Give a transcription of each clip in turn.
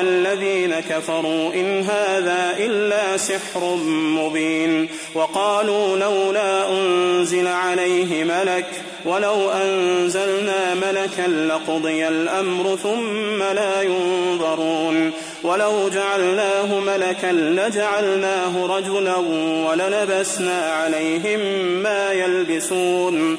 الذين كفروا إن هذا إلا سحر مبين وقالوا لولا أنزل عليه ملك ولو أنزلنا ملكا لقضي الأمر ثم لا ينظرون ولو جعلناه ملكا لجعلناه رجلا وللبسنا عليهم ما يلبسون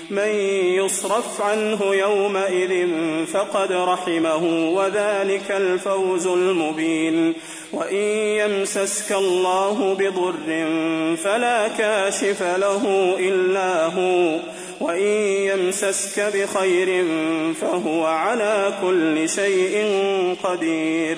من يصرف عنه يومئذ فقد رحمه وذلك الفوز المبين. وإن يمسسك الله بضر فلا كاشف له إلا هو وإن يمسسك بخير فهو على كل شيء قدير.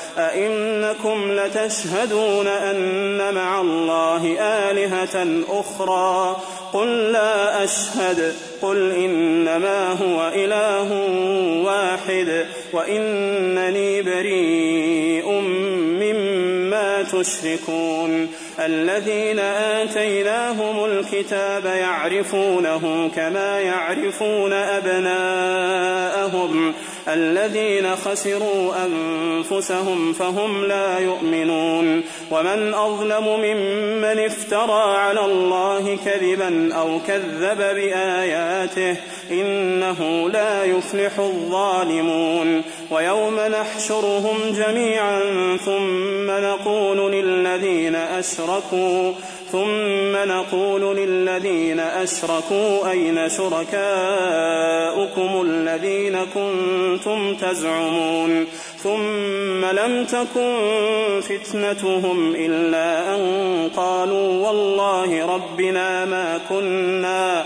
أئنكم لتشهدون أن مع الله آلهة أخرى. قل لا أشهد. قل إنما هو إله واحد وإنني بريء مما تشركون. الذين آتيناهم الكتاب يعرفونه كما يعرفون أبناءهم. الذين خسروا أنفسهم فهم لا يؤمنون. ومن أظلم ممن افترى على الله كذبا أو كذب بآياته إنه لا يفلح الظالمون. ويوم نحشرهم جميعا ثم نقول للذين أشركوا ثم نقول للذين أشركوا أين شركاؤكم الذين كنتم تزعمون ثم لم تكن فتنتهم إلا أن قالوا والله ربنا ما كنا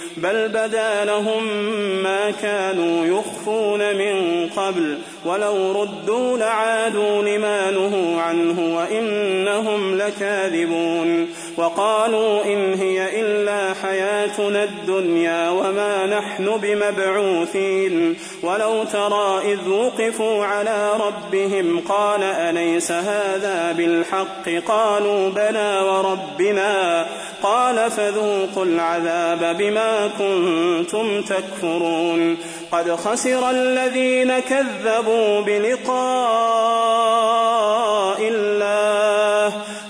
بل بدا لهم ما كانوا يخفون من قبل ولو ردوا لعادوا لما نهوا عنه وإنهم لكاذبون وقالوا إن هي إلا حياتنا الدنيا وما نحن بمبعوثين. ولو ترى إذ وقفوا على ربهم قال أليس هذا بالحق؟ قالوا بلى وربنا. قال فذوقوا العذاب بما كنتم تكفرون. قد خسر الذين كذبوا بلقاء الله.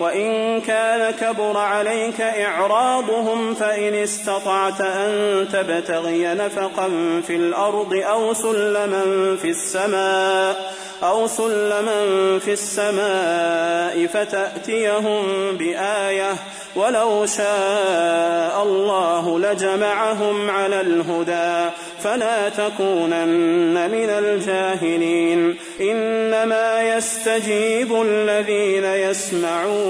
وإن كان كبر عليك إعراضهم فإن استطعت أن تبتغي نفقا في الأرض أو سلما في السماء أو سلما في السماء فتأتيهم بآية ولو شاء الله لجمعهم على الهدى فلا تكونن من الجاهلين إنما يستجيب الذين يسمعون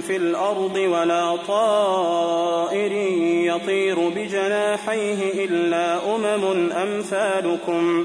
في الأرض ولا طائر يطير بجناحيه إلا أمم أمثالكم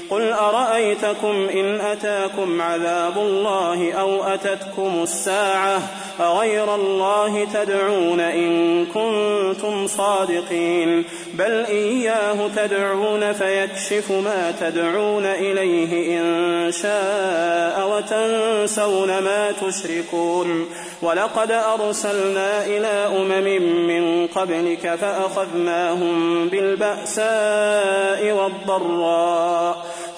قل أرأيتكم إن أتاكم عذاب الله أو أتتكم الساعة أغير الله تدعون إن كنتم صادقين بل إياه تدعون فيكشف ما تدعون إليه إن شاء وتنسون ما تشركون ولقد أرسلنا إلى أمم من قبلك فأخذناهم بالبأساء والضراء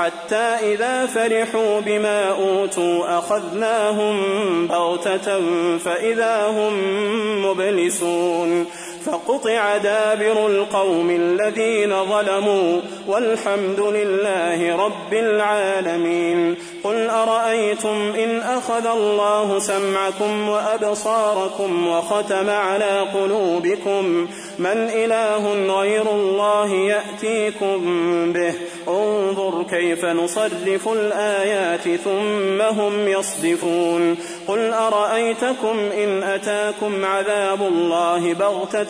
حتى إذا فرحوا بما أوتوا أخذناهم بغتة فإذا هم مبلسون فقطع دابر القوم الذين ظلموا والحمد لله رب العالمين. قل أرأيتم إن أخذ الله سمعكم وأبصاركم وختم على قلوبكم؟ من إله غير الله يأتيكم به. انظر كيف نصرف الآيات ثم هم يصدفون. قل أرأيتكم إن أتاكم عذاب الله بغتة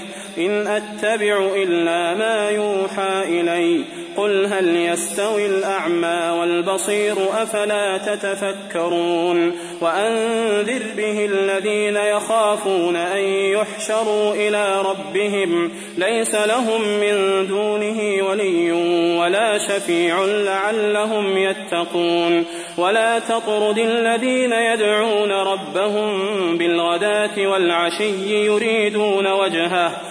إن أتبع إلا ما يوحى إلي. قل هل يستوي الأعمى والبصير أفلا تتفكرون؟ وأنذر به الذين يخافون أن يحشروا إلى ربهم. ليس لهم من دونه ولي ولا شفيع لعلهم يتقون. ولا تطرد الذين يدعون ربهم بالغداة والعشي يريدون وجهه.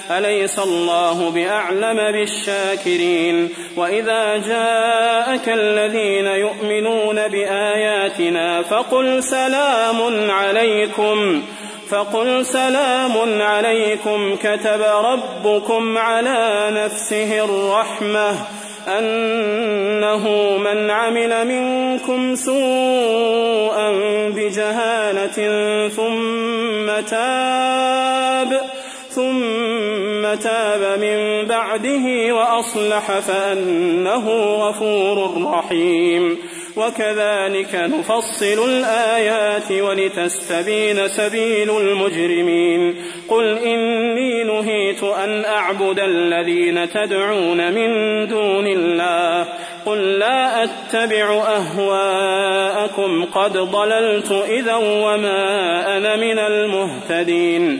أليس الله بأعلم بالشاكرين؟ وإذا جاءك الذين يؤمنون بآياتنا فقل سلام عليكم فقل سلام عليكم كتب ربكم على نفسه الرحمة أنه من عمل منكم سوءا بجهالة ثم تاب ثم تاب من بعده وأصلح فأنه غفور رحيم. وكذلك نفصل الآيات ولتستبين سبيل المجرمين. قل إني نهيت أن أعبد الذين تدعون من دون الله. قل لا أتبع أهواءكم قد ضللت إذا وما أنا من المهتدين.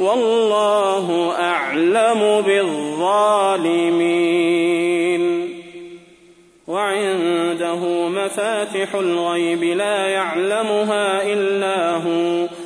والله أعلم بالظالمين. وعنده مفاتح الغيب لا يعلمها إلا هو.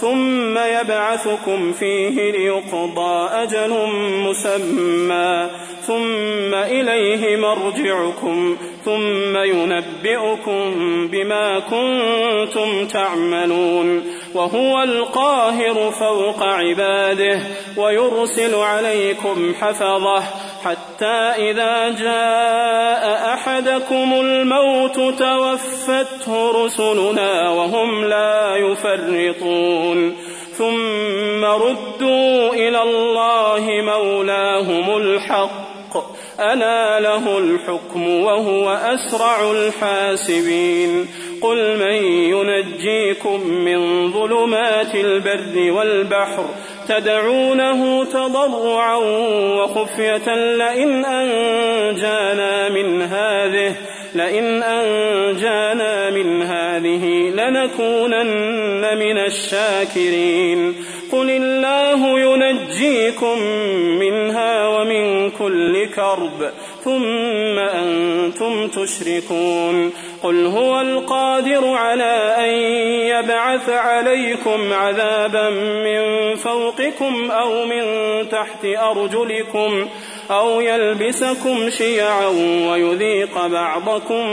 ثم يبعثكم فيه ليقضى أجل مسمى. ثم إليه مرجعكم ثم ينبئكم بما كنتم تعملون. وهو القاهر فوق عباده ويرسل عليكم حفظه حتى إذا جاء أحدكم الموت توفته رسلنا وهم لا يفرطون. ثم ردوا إلى الله مولاهم الحق ألا له الحكم وهو أسرع الحاسبين. قل من ينجيكم من ظلمات البر والبحر تدعونه تضرعا وخفية لئن أنجانا من هذه لئن أنجانا من هذه لنكونن من الشاكرين قل الله ينجيكم منها ومن كل كرب ثم أنتم تشركون قل هو القادر على أن يبعث عليكم عذابا من فوقكم أو من تحت أرجلكم أو يلبسكم شيعا ويذيق بعضكم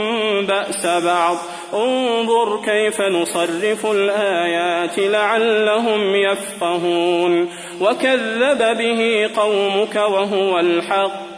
بأس بعض انظر كيف نصرف الآيات لعلهم يفقهون وكذب به قومك وهو الحق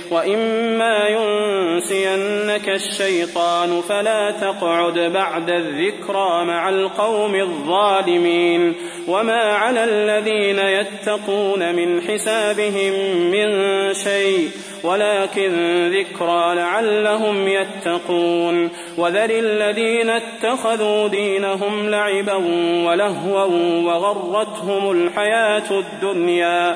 وإما ينسينك الشيطان فلا تقعد بعد الذكرى مع القوم الظالمين وما على الذين يتقون من حسابهم من شيء ولكن ذكرى لعلهم يتقون وذر الذين اتخذوا دينهم لعبا ولهوا وغرتهم الحياة الدنيا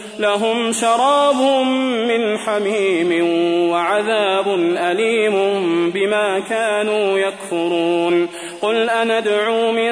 لهم شراب من حميم وعذاب أليم بما كانوا يكفرون. قل أندعو من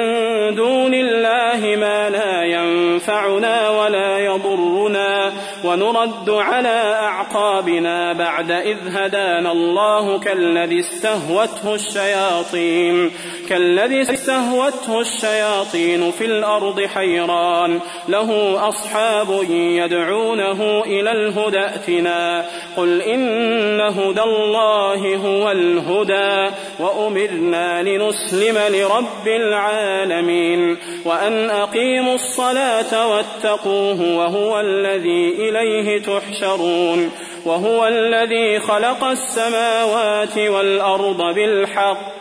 دون الله ما لا ينفعنا ولا يضرنا. ونرد على أعقابنا بعد إذ هدانا الله كالذي استهوته الشياطين كالذي استهوته الشياطين في الأرض حيران له أصحاب يدعونه إلى الهدى ائتنا. قل إن هدى الله هو الهدى وأمرنا لنسلم لرب العالمين وأن أقيموا الصلاة واتقوه وهو الذي إليه تحشرون وهو الذي خلق السماوات والأرض بالحق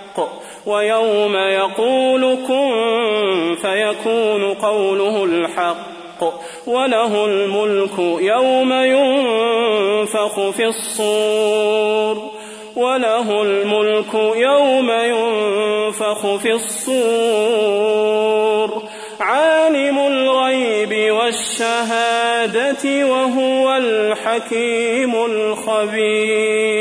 ويوم يقول كن فيكون قوله الحق وله الملك يوم ينفخ في الصور وله الملك يوم ينفخ في الصور عالم الغيب والشهادة وهو الحكيم الخبير.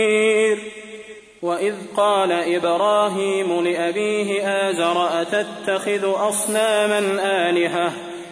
وإذ قال إبراهيم لأبيه آزر أتتخذ أصناما آلهة؟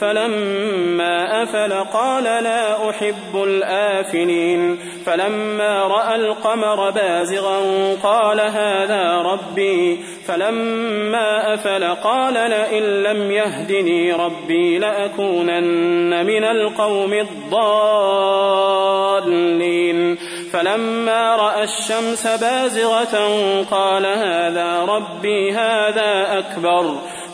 فلما أفل قال لا أحب الآفلين. فلما رأى القمر بازغا قال هذا ربي. فلما أفل قال لئن لم يهدني ربي لأكونن من القوم الضالين. فلما رأى الشمس بازغة قال هذا ربي هذا أكبر.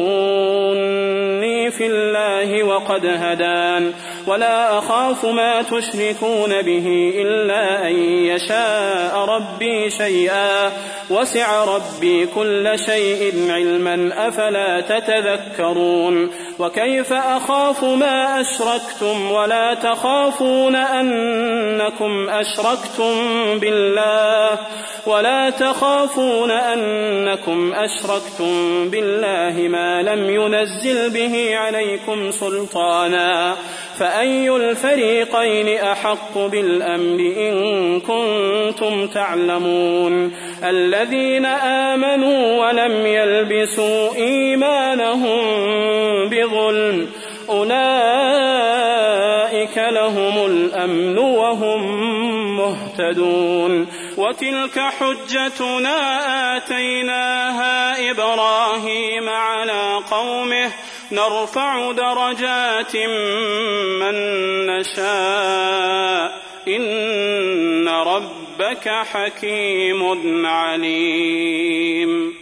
أتحاجوني في الله وقد هدان ولا أخاف ما تشركون به إلا أن يشاء ربي شيئا. وسع ربي كل شيء علما أفلا تتذكرون؟ وكيف أخاف ما أشركتم ولا تخافون أنكم أشركتم بالله؟ ولا تخافون أنكم أشركتم بالله ما لم ينزل به عليكم سلطانا. فأي الفريقين أحق بالأمن إن كنتم تعلمون الذين آمنوا ولم يلبسوا إيمانهم بظلم أولئك لهم الأمن وهم مهتدون وتلك حجتنا آتيناها إبراهيم على قومه نرفع درجات من نشاء. إن ربك حكيم عليم.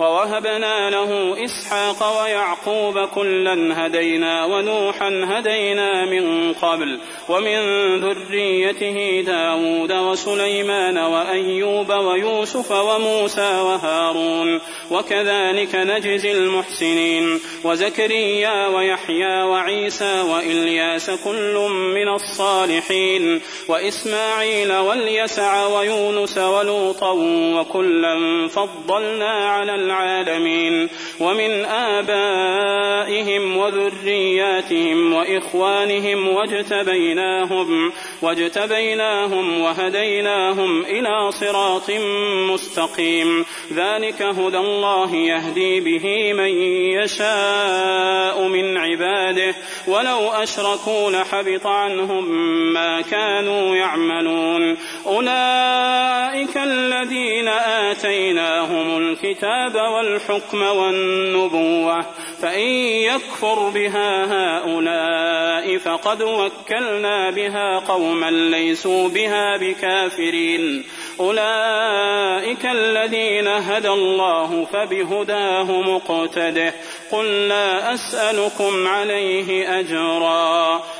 ووهبنا له إسحاق ويعقوب كلا هدينا ونوحا هدينا من قبل ومن ذريته داود وسليمان وأيوب ويوسف وموسى وهارون وكذلك نجزي المحسنين وزكريا ويحيى وعيسى وإلياس كل من الصالحين وإسماعيل واليسع ويونس ولوطا وكلا فضلنا على العالمين. ومن آبائهم وذرياتهم وإخوانهم واجتبيناهم واجتبيناهم وهديناهم إلى صراط مستقيم. ذلك هدى الله يهدي به من يشاء من عباده. ولو أشركوا لحبط عنهم ما كانوا يعملون. أولئك الذين آتيناهم الكتاب والحكم والنبوة فإن يكفر بها هؤلاء فقد وكلنا بها قوما ليسوا بها بكافرين. أولئك الذين هدى الله فبهداه مقتده. قل لا أسألكم عليه أجرا.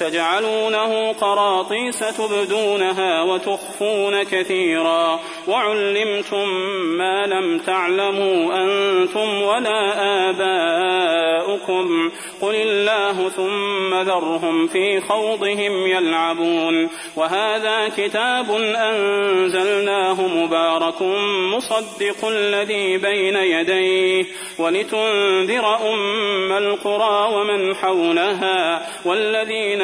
تجعلونه قراطيس تبدونها وتخفون كثيرا. وعلمتم ما لم تعلموا أنتم ولا آباؤكم. قل الله ثم ذرهم في خوضهم يلعبون. وهذا كتاب أنزلناه مبارك مصدق الذي بين يديه. ولتنذر أم القرى ومن حولها. والذين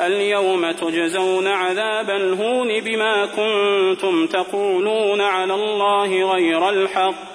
اليوم تجزون عذاب الهون بما كنتم تقولون على الله غير الحق.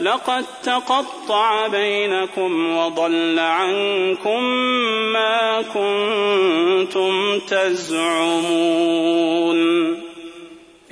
لقد تقطع بينكم وضل عنكم ما كنتم تزعمون.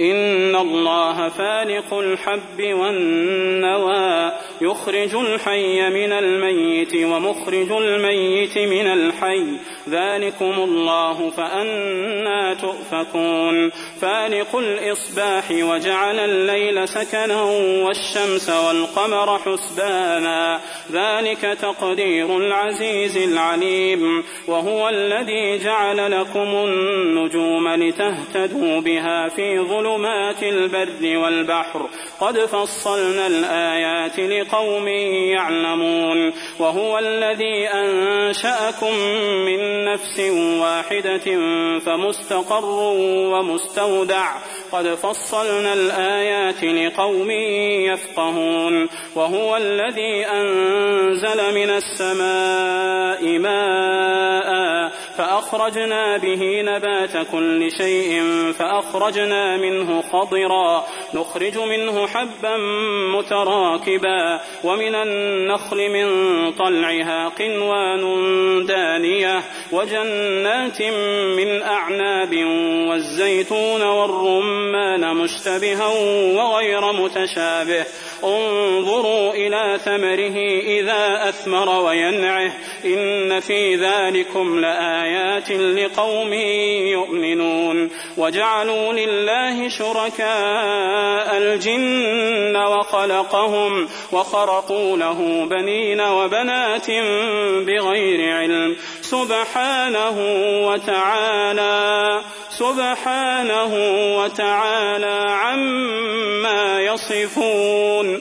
إن الله فالق الحب والنوى يخرج الحي من الميت ومخرج الميت من الحي. ذلكم الله فأنا تؤفكون. فالق الإصباح وجعل الليل سكنا والشمس والقمر حسبانا. ذلك تقدير العزيز العليم. وهو الذي جعل لكم النجوم لتهتدوا بها في ظلمات البر والبحر. قد فصلنا الآيات لقوم يعلمون. وهو الذي أنشأكم من نفس واحدة فمستقر ومستودع. قد فصلنا الآيات لقوم يفقهون. وهو الذي أنزل من السماء ماء فأخرجنا به نبات كل شيء فأخرجنا منه خضرا. نخرج منه حبا متراكبا. ومن النخل من طلعها قنوان دانية. وجنات من أعناب والزيتون والرمان مشتبها وغير متشابه. انظروا إلى ثمره إذا أثمر وينعه. إن في ذلكم لآيات لقوم يؤمنون وجعلوا لله شركاء الجن وخلقهم وخرقوا له بنين وبنات بغير علم سبحانه وتعالى سبحانه وتعالى عما يصفون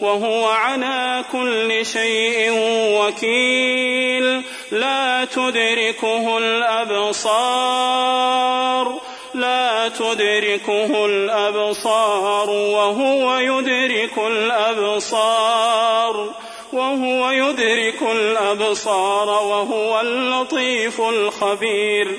وهو على كل شيء وكيل. لا تدركه الأبصار لا تدركه الأبصار. وهو يدرك الأبصار وهو يدرك الأبصار. وهو اللطيف الخبير.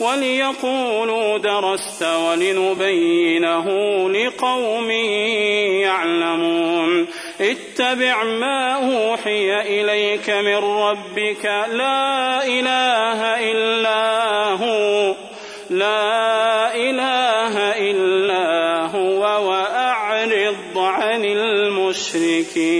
وليقولوا درست ولنبينه لقوم يعلمون. اتبع ما أوحي إليك من ربك. لا إله إلا هو. لا إله إلا هو. وأعرض عن المشركين.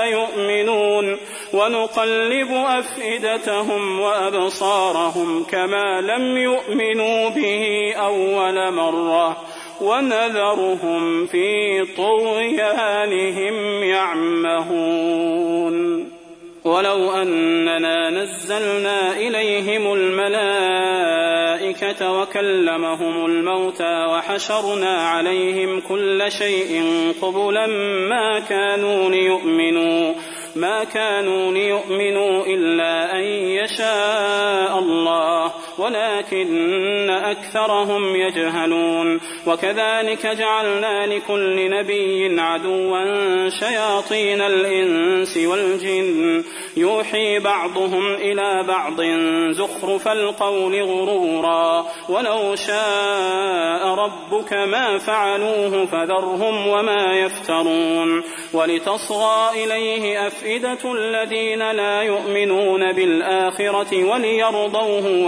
ونقلب أفئدتهم وأبصارهم كما لم يؤمنوا به أول مرة ونذرهم في طغيانهم يعمهون. ولو أننا نزلنا إليهم الملائكة وكلمهم الموتى وحشرنا عليهم كل شيء قبلا ما كانوا ليؤمنوا ما كانوا ليؤمنوا إلا أن يشاء الله. ولكن أكثرهم يجهلون وكذلك جعلنا لكل نبي عدوا شياطين الإنس والجن يوحي بعضهم إلى بعض زخرف القول غرورا ولو شاء ربك ما فعلوه فذرهم وما يفترون ولتصغى إليه أفئدة الذين لا يؤمنون بالآخرة وليرضوه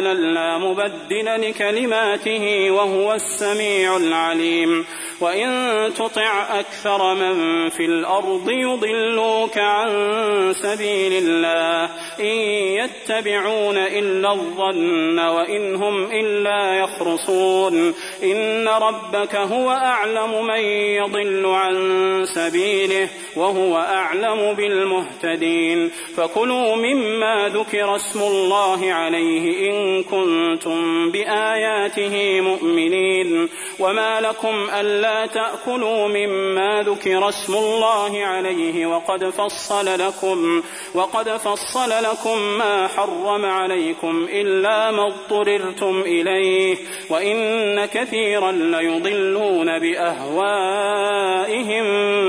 لا مبدل لكلماته وهو السميع العليم. وإن تطع أكثر من في الأرض يضلوك عن سبيل الله. إن يتبعون إلا الظن وإن هم إلا يخرصون. إن ربك هو أعلم من يضل عن سبيله وهو أعلم بالمهتدين. فكلوا مما ذكر اسم الله عليه إن كنتم بآياته مؤمنين. وما لكم ألا تأكلوا مما ذكر اسم الله عليه وقد فصل لكم وقد فصل لكم ما حرم عليكم إلا ما اضطررتم إليه وإن كثيرا ليضلون بأهوائهم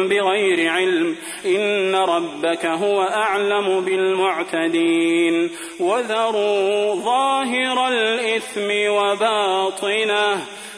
بغير علم إن ربك هو أعلم بالمعتدين وذروا ظاهر الإثم وباطنه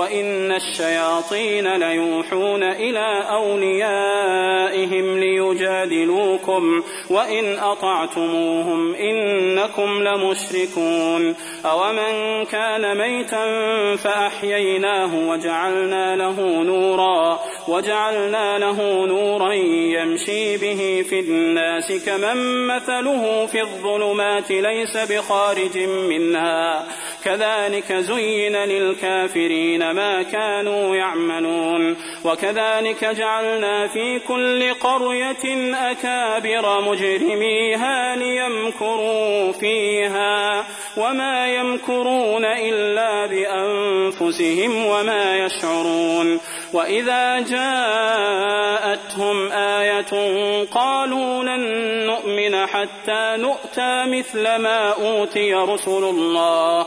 وإن الشياطين ليوحون إلى أوليائهم ليجادلوكم وإن أطعتموهم إنكم لمشركون أومن كان ميتا فأحييناه وجعلنا له نورا وجعلنا له نورا يمشي به في الناس كمن مثله في الظلمات ليس بخارج منها كذلك زين للكافرين ما كانوا يعملون. وكذلك جعلنا في كل قرية أكابر مجرميها ليمكروا فيها وما يمكرون إلا بأنفسهم وما يشعرون. وإذا جاءتهم آية قالوا لن نؤمن حتى نؤتى مثل ما أوتي رسل الله.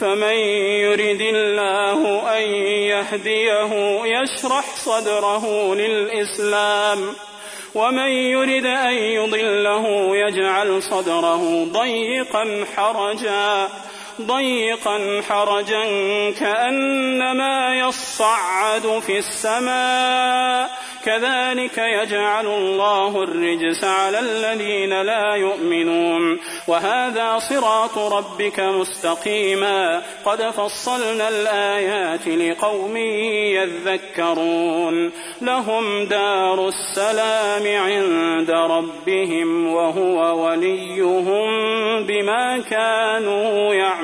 فمن يرد الله أن يهديه يشرح صدره للإسلام ومن يرد أن يضله يجعل صدره ضيقا حرجا. ضيقا حرجا كأنما يصعد في السماء. كذلك يجعل الله الرجس على الذين لا يؤمنون. وهذا صراط ربك مستقيما. قد فصلنا الآيات لقوم يذكرون. لهم دار السلام عند ربهم وهو وليهم بما كانوا يعملون.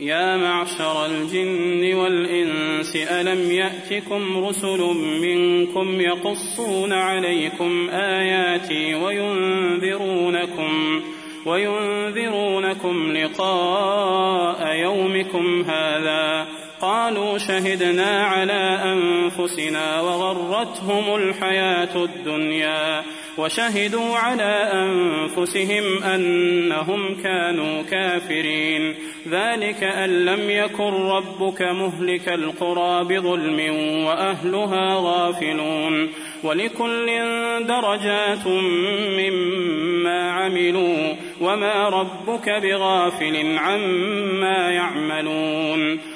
يا معشر الجن والإنس ألم يأتكم رسل منكم يقصون عليكم آياتي وينذرونكم وينذرونكم لقاء يومكم هذا؟ قالوا شهدنا على أنفسنا وغرتهم الحياة الدنيا وشهدوا على أنفسهم أنهم كانوا كافرين. ذلك أن لم يكن ربك مهلك القرى بظلم وأهلها غافلون. ولكل درجات مما عملوا وما ربك بغافل عما يعملون.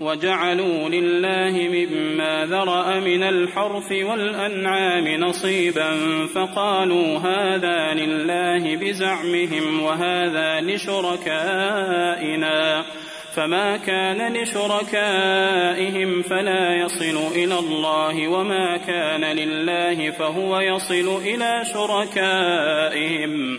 وجعلوا لله مما ذرأ من الحرث والأنعام نصيبا فقالوا هذا لله بزعمهم وهذا لشركائنا فما كان لشركائهم فلا يصل إلى الله وما كان لله فهو يصل إلى شركائهم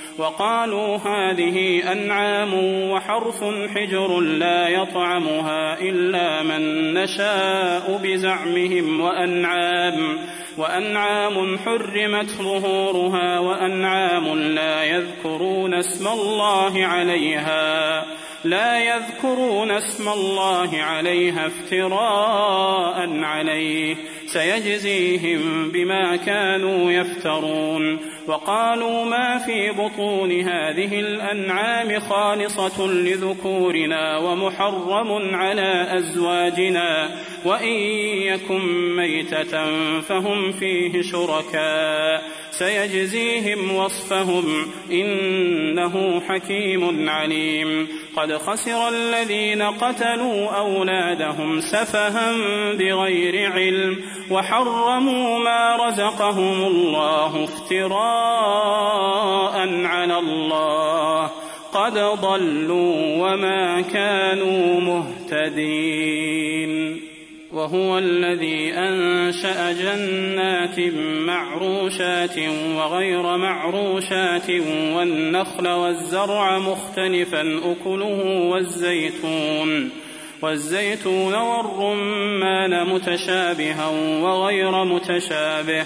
وقالوا هذه أنعام وحرث حجر لا يطعمها إلا من نشاء بزعمهم وأنعام وأنعام حرمت ظهورها وأنعام لا يذكرون اسم الله عليها لا يذكرون اسم الله عليها افتراء عليه سيجزيهم بما كانوا يفترون. وقالوا ما في بطون هذه الأنعام خالصة لذكورنا ومحرم على أزواجنا وإن يكن ميتة فهم فيه شركاء سيجزيهم وصفهم إنه حكيم عليم قد خسر الذين قتلوا أولادهم سفها بغير علم وحرموا ما رزقهم الله افتراء على الله. قد ضلوا وما كانوا مهتدين. وهو الذي أنشأ جنات معروشات وغير معروشات والنخل والزرع مختلفا أكله والزيتون. والزيتون والرمان متشابها وغير متشابه.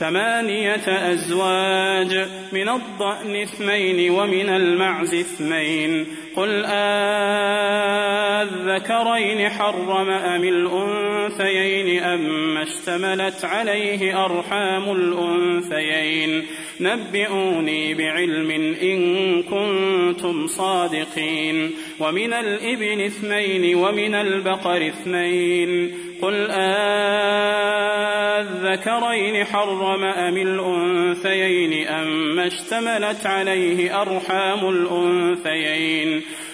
ثمانية أزواج من الضأن اثنين ومن المعز اثنين. قل آذكرين حرم أم الأنثيين أم اشتملت عليه أرحام الأنثيين. نبئوني بعلم إن كنتم صادقين. ومن الإبل اثنين ومن البقر اثنين. قل آذكرين حرم أم الأنثيين أم اشتملت عليه أرحام الأنثيين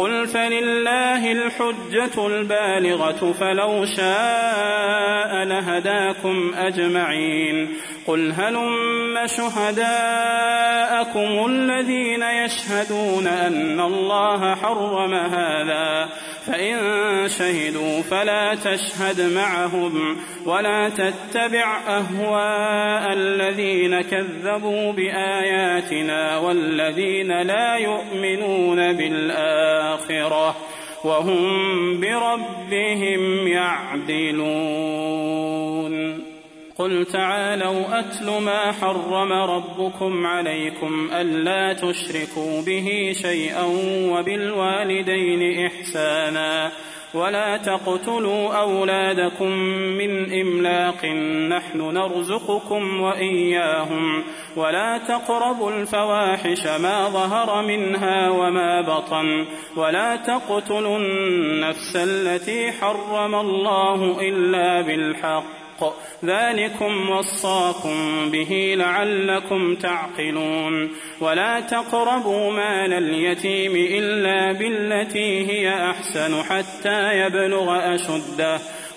قل فلله الحجة البالغة فلو شاء لهداكم أجمعين قل هلم شهداءكم الذين يشهدون أن الله حرم هذا فإن شهدوا فلا تشهد معهم ولا تتبع أهواء الذين كذبوا بآياتنا والذين لا يؤمنون بالآخرة وهم بربهم يعدلون. قل تعالوا أتل ما حرم ربكم عليكم ألا تشركوا به شيئا وبالوالدين إحسانا. ولا تقتلوا أولادكم من إملاق نحن نرزقكم وإياهم ولا تقربوا الفواحش ما ظهر منها وما بطن ولا تقتلوا النفس التي حرم الله إلا بالحق ذلكم وصاكم به لعلكم تعقلون. ولا تقربوا مال اليتيم إلا بالتي هي أحسن حتى يبلغ أشده.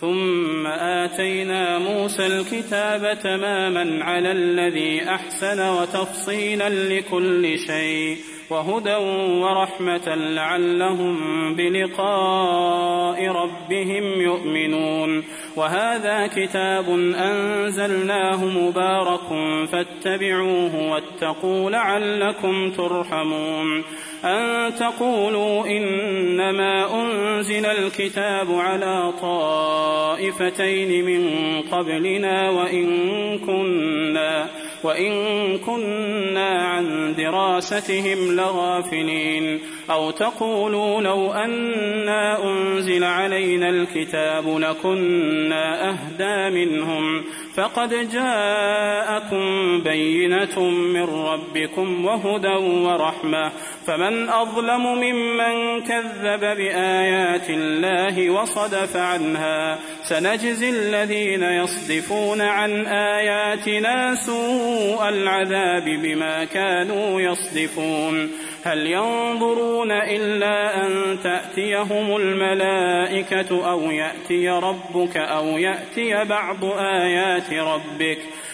ثم آتينا موسى الكتاب تماما على الذي أحسن وتفصيلا لكل شيء وهدى ورحمة لعلهم بلقاء ربهم يؤمنون وهذا كتاب أنزلناه مبارك فاتبعوه واتقوا لعلكم ترحمون أن تقولوا إنما أنزل الكتاب على طائفتين من قبلنا وإن كنا وإن كنا عن دراستهم لغافلين. أو تقولوا لو أنا أنزل علينا الكتاب لكنا أهدى منهم. فقد جاءكم بينة من ربكم وهدى ورحمة. فمن أظلم ممن كذب بآيات الله وصدف عنها. سنجزي الذين يصدفون عن آياتنا سوء العذاب بما كانوا يصدفون. هل ينظرون إلا أن تأتيهم الملائكة أو يأتي ربك أو يأتي بعض آيات ربك؟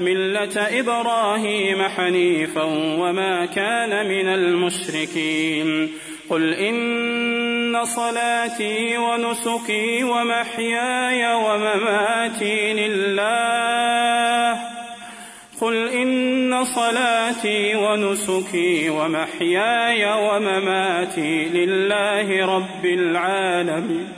ملة إبراهيم حنيفا وما كان من المشركين قل إن صلاتي ونسكي ومحياي ومماتي لله قل إن صلاتي ونسكي ومحياي ومماتي لله رب العالمين